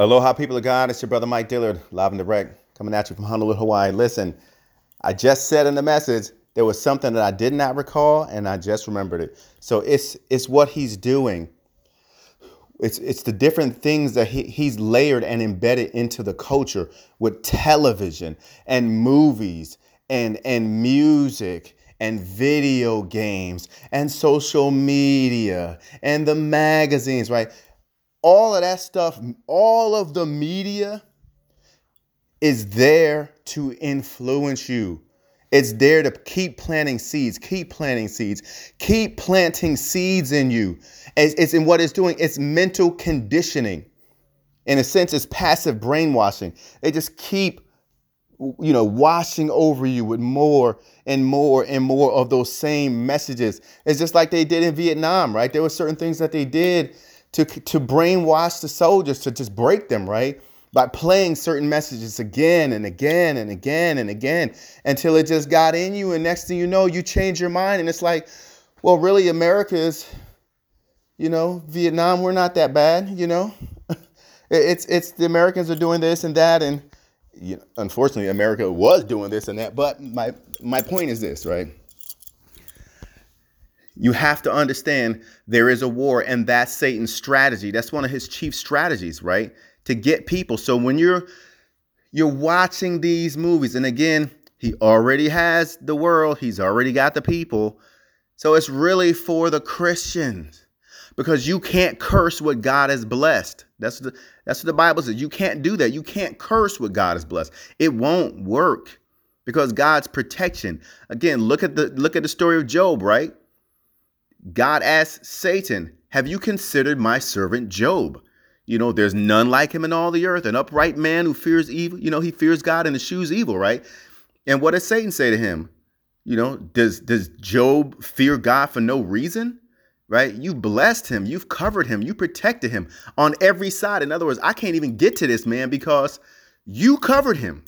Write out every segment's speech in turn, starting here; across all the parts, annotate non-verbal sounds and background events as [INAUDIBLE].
Aloha, people of God. It's your brother Mike Dillard, live and direct, coming at you from Honolulu, Hawaii. Listen, I just said in the message there was something that I did not recall, and I just remembered it. So it's it's what he's doing. It's it's the different things that he, he's layered and embedded into the culture with television and movies and and music and video games and social media and the magazines, right? All of that stuff, all of the media is there to influence you. It's there to keep planting seeds, keep planting seeds, keep planting seeds in you. It's, it's in what it's doing, it's mental conditioning. In a sense, it's passive brainwashing. They just keep, you know, washing over you with more and more and more of those same messages. It's just like they did in Vietnam, right? There were certain things that they did to, to brainwash the soldiers, to just break them, right? by playing certain messages again and again and again and again until it just got in you. And next thing you know, you change your mind. And it's like, well, really, America is, you know, Vietnam, we're not that bad, you know? [LAUGHS] it's, it's the Americans are doing this and that. And you know, unfortunately, America was doing this and that. But my, my point is this, right? You have to understand there is a war, and that's Satan's strategy. That's one of his chief strategies, right? to get people. So when you're you're watching these movies, and again, he already has the world, he's already got the people. So it's really for the Christians because you can't curse what God has blessed. That's the that's what the Bible says. You can't do that. You can't curse what God has blessed. It won't work because God's protection. Again, look at the look at the story of Job, right? God asks Satan, "Have you considered my servant Job?" You know, there's none like him in all the earth, an upright man who fears evil. You know, he fears God and eschews evil, right? And what does Satan say to him? You know, does does Job fear God for no reason? Right? You blessed him, you've covered him, you protected him on every side. In other words, I can't even get to this man because you covered him.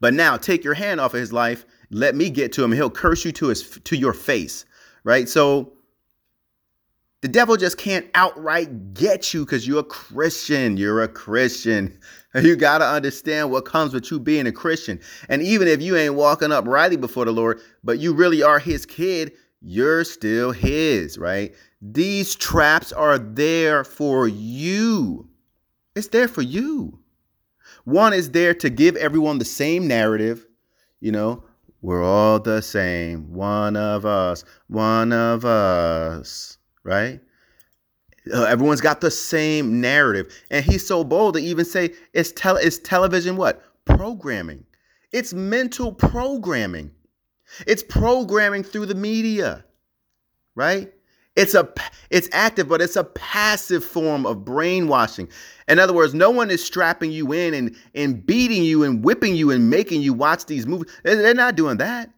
But now take your hand off of his life, let me get to him, he'll curse you to his to your face. Right? So the devil just can't outright get you because you're a Christian. You're a Christian. [LAUGHS] You got to understand what comes with you being a Christian. And even if you ain't walking up rightly before the Lord, but you really are his kid, you're still his, right? These traps are there for you. It's there for you. One is there to give everyone the same narrative, you know, we're all the same. One of us, one of us right? Uh, everyone's got the same narrative, and he's so bold to even say it's tele it's television what programming. It's mental programming. It's programming through the media, right? It's a it's active, but it's a passive form of brainwashing. In other words, no one is strapping you in and, and beating you and whipping you and making you watch these movies. They're not doing that.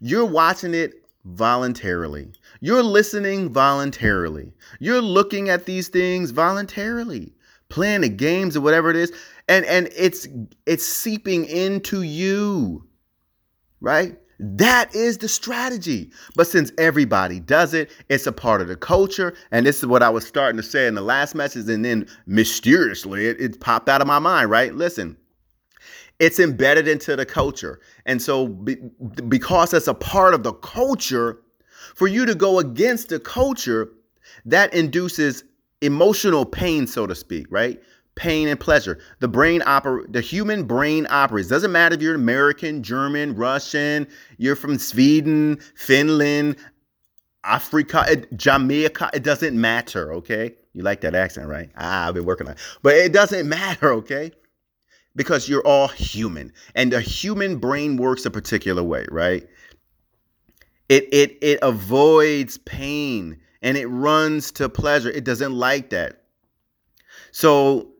You're watching it voluntarily. You're listening voluntarily. You're looking at these things voluntarily, playing the games or whatever it is, and and it's it's seeping into you. Right? That is the strategy. But since everybody does it, it's a part of the culture. And this is what I was starting to say in the last message. And then mysteriously, it, it popped out of my mind, right? Listen, it's embedded into the culture. And so, be, because it's a part of the culture, for you to go against a culture, that induces emotional pain, so to speak, right? Pain and pleasure. The brain oper- the human brain operates. Doesn't matter if you're American, German, Russian, you're from Sweden, Finland, Africa, Jamaica. It doesn't matter, okay? You like that accent, right? Ah, I've been working on it. But it doesn't matter, okay? Because you're all human. And the human brain works a particular way, right? It it it avoids pain and it runs to pleasure. It doesn't like that. So,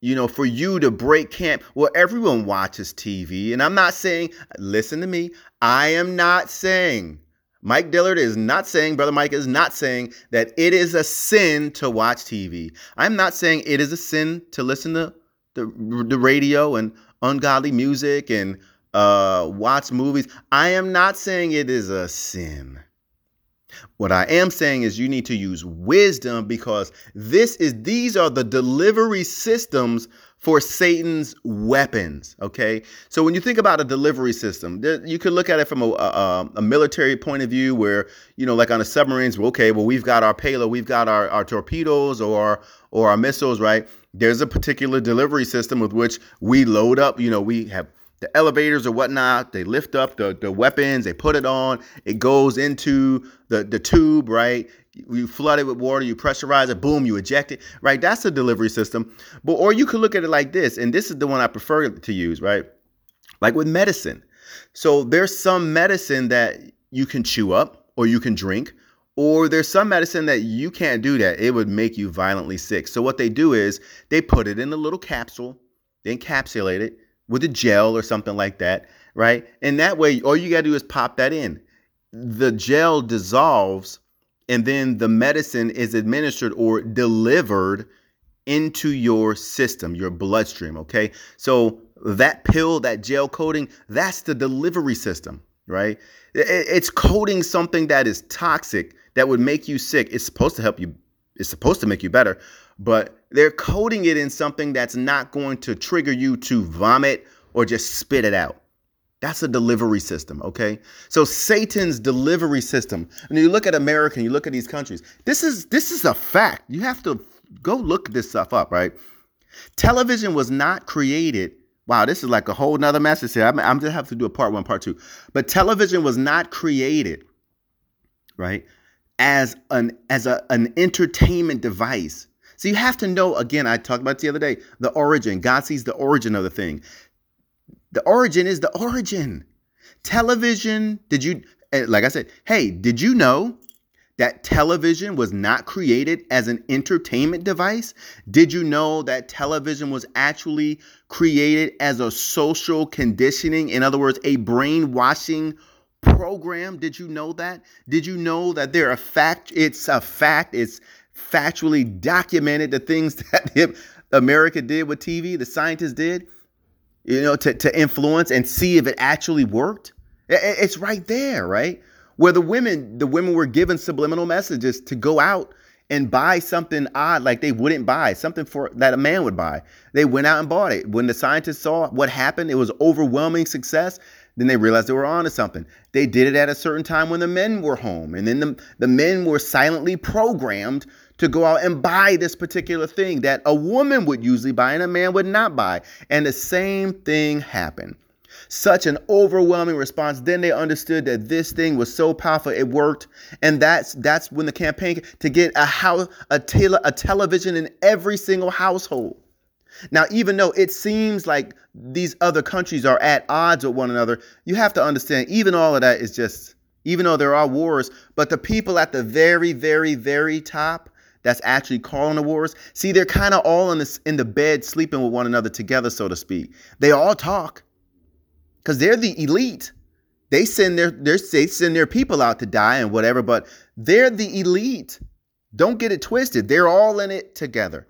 you know, for you to break camp, well, everyone watches TV. And I'm not saying, listen to me, I am not saying, Mike Dillard is not saying, Brother Mike is not saying that it is a sin to watch TV. I'm not saying it is a sin to listen to the, the radio and ungodly music and uh, watch movies. I am not saying it is a sin. What I am saying is you need to use wisdom because this is these are the delivery systems for Satan's weapons. Okay, so when you think about a delivery system, you could look at it from a, a, a, military point of view, where you know, like on the submarines, okay, well we've got our payload, we've got our, our torpedoes or or our missiles, right? There's a particular delivery system with which we load up. You know, we have the elevators or whatnot. They lift up the, the weapons, they put it on, it goes into the, the tube, right? You flood it with water, you pressurize it, boom, you eject it, right? That's a delivery system. But or you could look at it like this, and this is the one I prefer to use, right? Like with medicine. So there's some medicine that you can chew up or you can drink, or there's some medicine that you can't do that. It would make you violently sick. So what they do is they put it in a little capsule, they encapsulate it with a gel or something like that, right? And that way, all you got to do is pop that in. The gel dissolves, and then the medicine is administered or delivered into your system, your bloodstream, okay? So that pill, that gel coating, that's the delivery system, right? It's coating something that is toxic that would make you sick. It's supposed to help you, it's supposed to make you better, but they're coating it in something that's not going to trigger you to vomit or just spit it out. That's a delivery system, okay? So Satan's delivery system. And you look at America you look at these countries. This is this is a fact. You have to go look this stuff up, right? Television was not created. Wow, this is like a whole nother message here. I'm, I'm just have to do a part one, part two. But television was not created, right, as an as a, an entertainment device so you have to know, again, I talked about the other day, the origin. God sees the origin of the thing. The origin is the origin. Television, did you, eh, like I said, hey, did you know that television was not created as an entertainment device? Did you know that television was actually created as a social conditioning? In other words, a brainwashing program. Did you know that? Did you know that there are a fact? It's a fact. It's factually documented the things [LAUGHS] that America did with TV, the scientists did, you know, to, to influence and see if it actually worked. It's right there, right? Where the women, the women were given subliminal messages to go out and buy something odd like they wouldn't buy, something for that a man would buy. They went out and bought it. When the scientists saw what happened, it was overwhelming success. Then they realized they were onto something. They did it at a certain time when the men were home. And then the, the men were silently programmed to go out and buy this particular thing that a woman would usually buy and a man would not buy. And the same thing happened. Such an overwhelming response. Then they understood that this thing was so powerful, it worked, and that's that's when the campaign to get a house, a, tele, a television in every single household. Now, even though it seems like these other countries are at odds with one another, you have to understand, even all of that is just, even though there are wars, but the people at the very, very, very top that's actually calling the wars, see, they're kind of all in this in the bed sleeping with one another together, so to speak. They all talk because they're the elite. They send their, their they send their people out to die and whatever, but they're the elite. Don't get it twisted. They're all in it together.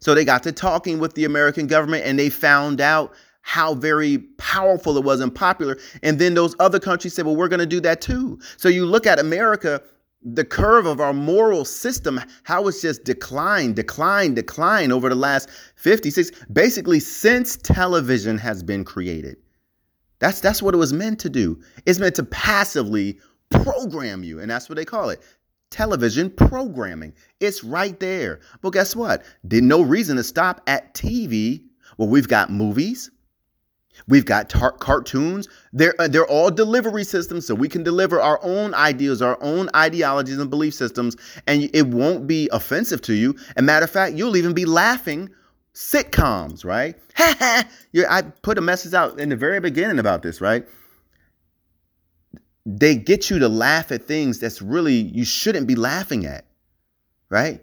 So they got to talking with the American government and they found out how very powerful it was and popular. And then those other countries said, well, we're going to do that too. So you look at America the curve of our moral system, how it's just declined, declined, declined over the last 56, basically since television has been created. That's that's what it was meant to do. It's meant to passively program you, and that's what they call it. Television programming. It's right there. But guess what? There's no reason to stop at TV. Well, we've got movies, We've got tar- cartoons. They're uh, they're all delivery systems, so we can deliver our own ideas, our own ideologies and belief systems, and it won't be offensive to you. And matter of fact, you'll even be laughing. Sitcoms, right? [LAUGHS] I put a message out in the very beginning about this, right? They get you to laugh at things that's really you shouldn't be laughing at, right?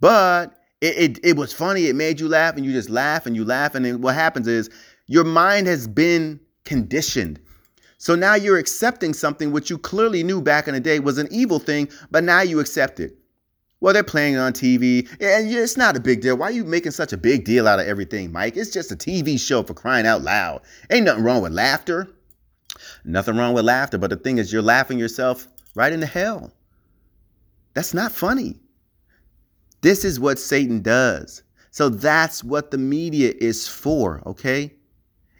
But it, it, it was funny. It made you laugh, and you just laugh and you laugh, and then what happens is your mind has been conditioned. So now you're accepting something which you clearly knew back in the day was an evil thing, but now you accept it. Well, they're playing it on TV, and it's not a big deal. Why are you making such a big deal out of everything, Mike? It's just a TV show for crying out loud. Ain't nothing wrong with laughter. Nothing wrong with laughter, but the thing is, you're laughing yourself right into hell. That's not funny. This is what Satan does. So that's what the media is for, okay?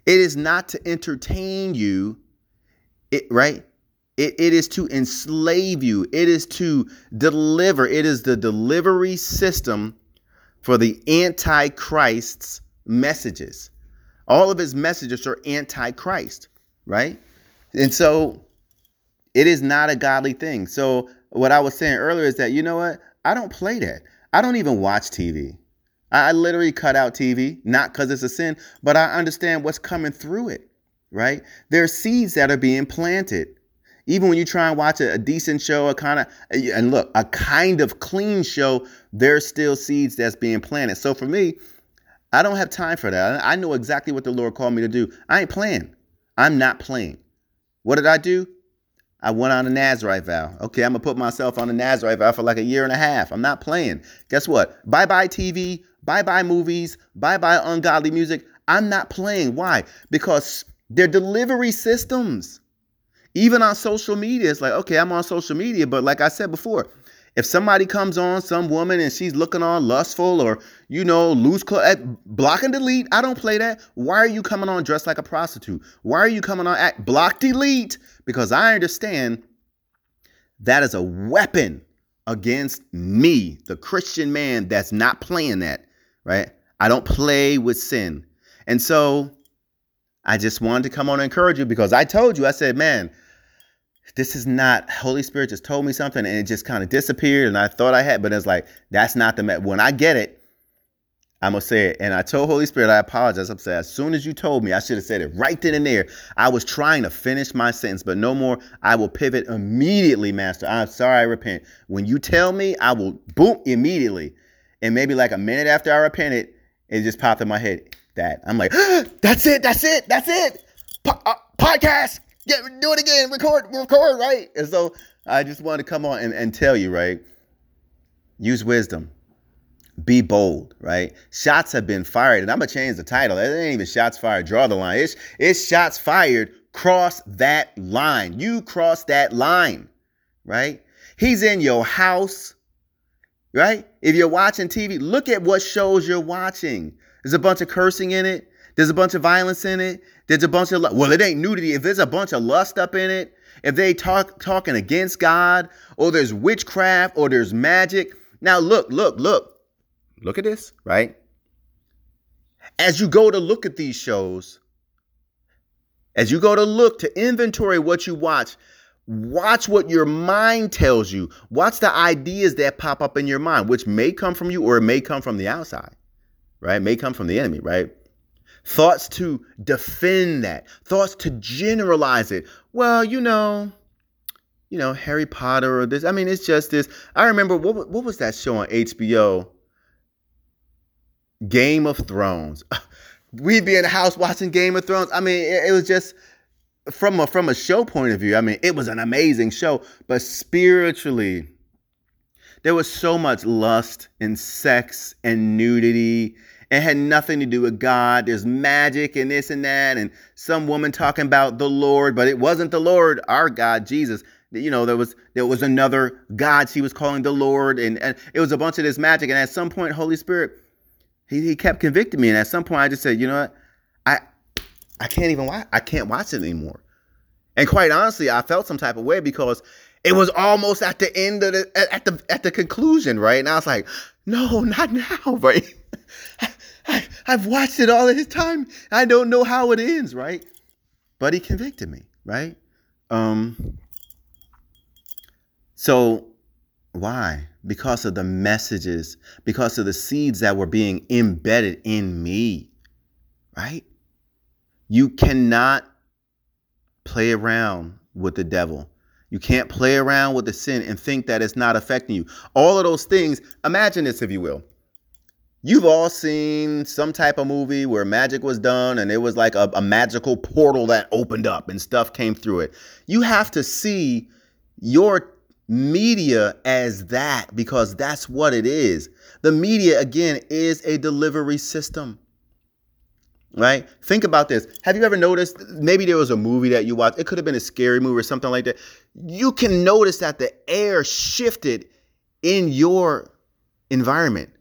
It is not to entertain you, it right? It, it is to enslave you. It is to deliver. It is the delivery system for the antichrist's messages. All of his messages are antichrist, right? And so it is not a godly thing. So what I was saying earlier is that you know what? I don't play that. I don't even watch TV. I literally cut out TV, not because it's a sin, but I understand what's coming through it, right? There are seeds that are being planted. Even when you try and watch a, a decent show, a kind of, and look, a kind of clean show, there's still seeds that's being planted. So for me, I don't have time for that. I know exactly what the Lord called me to do. I ain't playing. I'm not playing. What did I do? I went on a Nazarite vow. Okay, I'm gonna put myself on a Nazarite vow for like a year and a half. I'm not playing. Guess what? Bye bye TV, bye bye movies, bye bye ungodly music. I'm not playing. Why? Because they're delivery systems. Even on social media, it's like, okay, I'm on social media, but like I said before, if somebody comes on, some woman, and she's looking on lustful or, you know, loose clothes, block and delete. I don't play that. Why are you coming on dressed like a prostitute? Why are you coming on at block delete? Because I understand that is a weapon against me, the Christian man that's not playing that, right? I don't play with sin. And so I just wanted to come on and encourage you because I told you, I said, man, this is not Holy Spirit just told me something and it just kind of disappeared and I thought I had, but it's like that's not the me- when I get it, I'm gonna say it. And I told Holy Spirit, I apologize. I'm saying as soon as you told me, I should have said it right then and there. I was trying to finish my sentence, but no more. I will pivot immediately, Master. I'm sorry, I repent. When you tell me, I will boom immediately. And maybe like a minute after I repented, it just popped in my head. That I'm like, [GASPS] that's it, that's it, that's it. Po- uh, podcast yeah, do it again, record, record, right? And so I just wanted to come on and, and tell you, right? Use wisdom. Be bold, right? Shots have been fired, and I'm gonna change the title. It ain't even shots fired. Draw the line. It's it's shots fired. Cross that line. You cross that line, right? He's in your house, right? If you're watching TV, look at what shows you're watching. There's a bunch of cursing in it. There's a bunch of violence in it. There's a bunch of well, it ain't nudity. If there's a bunch of lust up in it, if they talk talking against God, or there's witchcraft, or there's magic. Now look, look, look, look at this, right? As you go to look at these shows, as you go to look to inventory what you watch, watch what your mind tells you. Watch the ideas that pop up in your mind, which may come from you or it may come from the outside, right? It may come from the enemy, right? Thoughts to defend that, thoughts to generalize it. Well, you know, you know, Harry Potter or this. I mean, it's just this. I remember what what was that show on HBO? Game of Thrones. [LAUGHS] We'd be in the house watching Game of Thrones. I mean, it, it was just from a from a show point of view. I mean, it was an amazing show, but spiritually, there was so much lust and sex and nudity it had nothing to do with God. There's magic and this and that, and some woman talking about the Lord, but it wasn't the Lord, our God, Jesus. You know, there was there was another God she was calling the Lord, and, and it was a bunch of this magic. And at some point, Holy Spirit, he, he kept convicting me. And at some point, I just said, you know what? I I can't even watch I can't watch it anymore. And quite honestly, I felt some type of way because it was almost at the end of the at the at the conclusion, right? And I was like, no, not now, right? [LAUGHS] I, have watched it all this time. I don't know how it ends, right? But he convicted me, right? Um, so why? Because of the messages, because of the seeds that were being embedded in me, right? You cannot play around with the devil. You can't play around with the sin and think that it's not affecting you. All of those things, imagine this, if you will. You've all seen some type of movie where magic was done and it was like a, a, magical portal that opened up and stuff came through it. You have to see your media as that because that's what it is. The media, again, is a delivery system. right? Think about this. Have you ever noticed maybe there was a movie that you watched? It could have been a scary movie or something like that. You can notice that the air shifted in your environment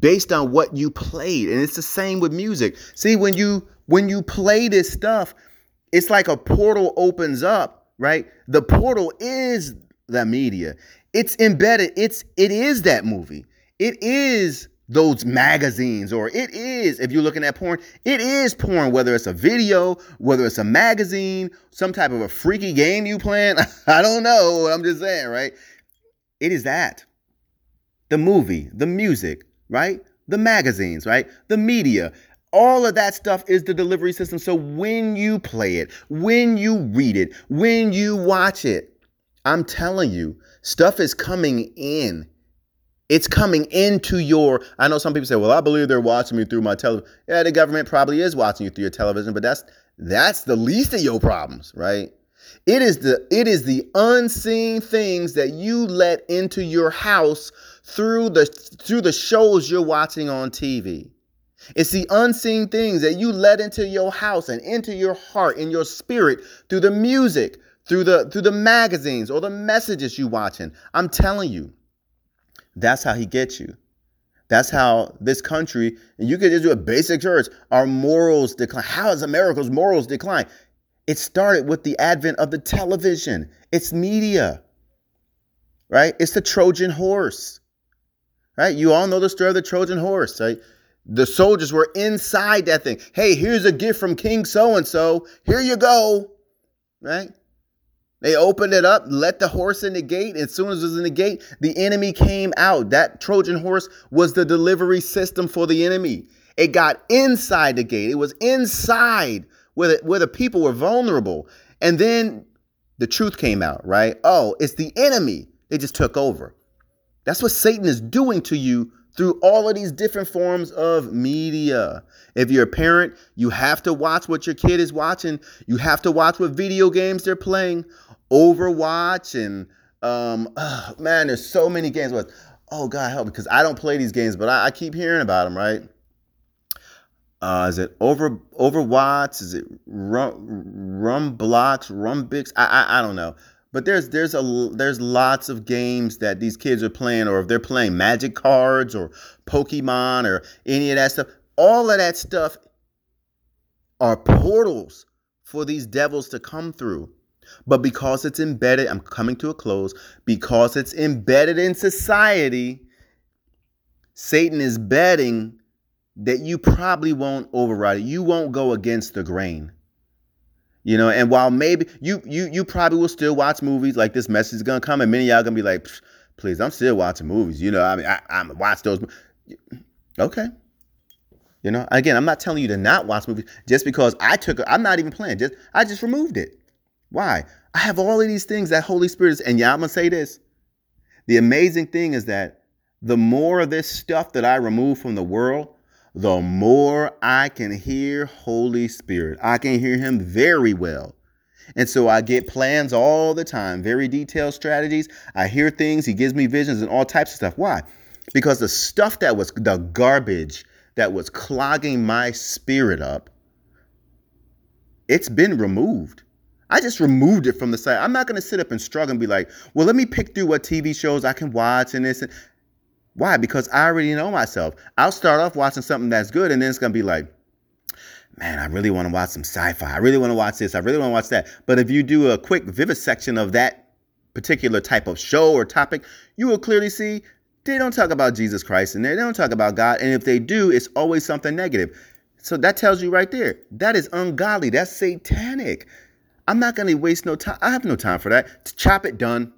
based on what you played. And it's the same with music. See, when you when you play this stuff, it's like a portal opens up, right? The portal is the media. It's embedded. It's it is that movie. It is those magazines, or it is, if you're looking at porn, it is porn, whether it's a video, whether it's a magazine, some type of a freaky game you playing. [LAUGHS] I don't know. I'm just saying, right? It is that. The movie, the music, right? The magazines, right? The media. All of that stuff is the delivery system. So when you play it, when you read it, when you watch it, I'm telling you, stuff is coming in it's coming into your. I know some people say, "Well, I believe they're watching me through my television." Yeah, the government probably is watching you through your television, but that's that's the least of your problems, right? It is the it is the unseen things that you let into your house through the through the shows you're watching on TV. It's the unseen things that you let into your house and into your heart and your spirit through the music, through the through the magazines or the messages you watching. I'm telling you. That's how he gets you. That's how this country, and you could just do a basic search, our morals decline. How has America's morals decline? It started with the advent of the television. It's media, right? It's the Trojan horse, right? You all know the story of the Trojan horse, right? The soldiers were inside that thing. Hey, here's a gift from King so and so. Here you go, right? They opened it up, let the horse in the gate. As soon as it was in the gate, the enemy came out. That Trojan horse was the delivery system for the enemy. It got inside the gate. It was inside where the, where the people were vulnerable. And then the truth came out, right? Oh, it's the enemy. They just took over. That's what Satan is doing to you through all of these different forms of media. If you're a parent, you have to watch what your kid is watching. You have to watch what video games they're playing. Overwatch and um, oh, man, there's so many games. But oh God help because I don't play these games, but I, I keep hearing about them. Right? Uh, is it over Overwatch? Is it Rum Rum Blocks Rumbix? I, I I don't know. But there's there's a there's lots of games that these kids are playing, or if they're playing Magic cards or Pokemon or any of that stuff. All of that stuff are portals for these devils to come through. But because it's embedded, I'm coming to a close, because it's embedded in society, Satan is betting that you probably won't override it. You won't go against the grain. You know, and while maybe you you you probably will still watch movies like this message is gonna come, and many y'all gonna be like, please, I'm still watching movies. You know, I mean, I, I'm watch those. Okay. You know, again, I'm not telling you to not watch movies just because I took. I'm not even playing. Just I just removed it. Why? I have all of these things that Holy Spirit is, and yeah, I'm gonna say this. The amazing thing is that the more of this stuff that I remove from the world, the more I can hear Holy Spirit. I can hear him very well. And so I get plans all the time, very detailed strategies. I hear things, he gives me visions and all types of stuff. Why? Because the stuff that was the garbage that was clogging my spirit up, it's been removed. I just removed it from the site. I'm not going to sit up and struggle and be like, well, let me pick through what TV shows I can watch and this. Why? Because I already know myself. I'll start off watching something that's good and then it's to be like, man, I really want to watch some sci fi. I really want to watch this. I really want to watch that. But if you do a quick vivisection of that particular type of show or topic, you will clearly see they don't talk about Jesus Christ there. They don't talk about God. And if they do, it's always something negative. So that tells you right there that is ungodly. That's satanic. I'm not going to waste no time. I have no time for that. To chop it done,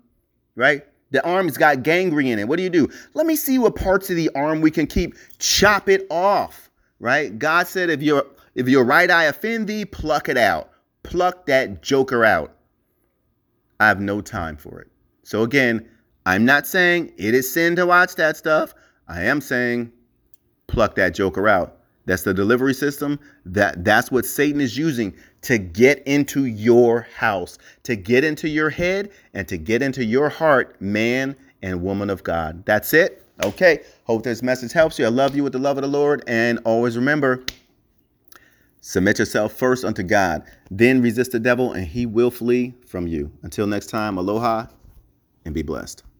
right? The arm's got gangrene in it. What do you do? Let me see what parts of the arm we can keep. Chop it off, right? God said, if your if your right eye offend thee, pluck it out. Pluck that joker out. I have no time for it. So again, I'm not saying it is sin to watch that stuff. I am saying pluck that joker out. That's the delivery system. That that's what Satan is using to get into your house, to get into your head and to get into your heart, man and woman of God. That's it. Okay. Hope this message helps you. I love you with the love of the Lord and always remember Submit yourself first unto God, then resist the devil, and he will flee from you. Until next time, aloha and be blessed.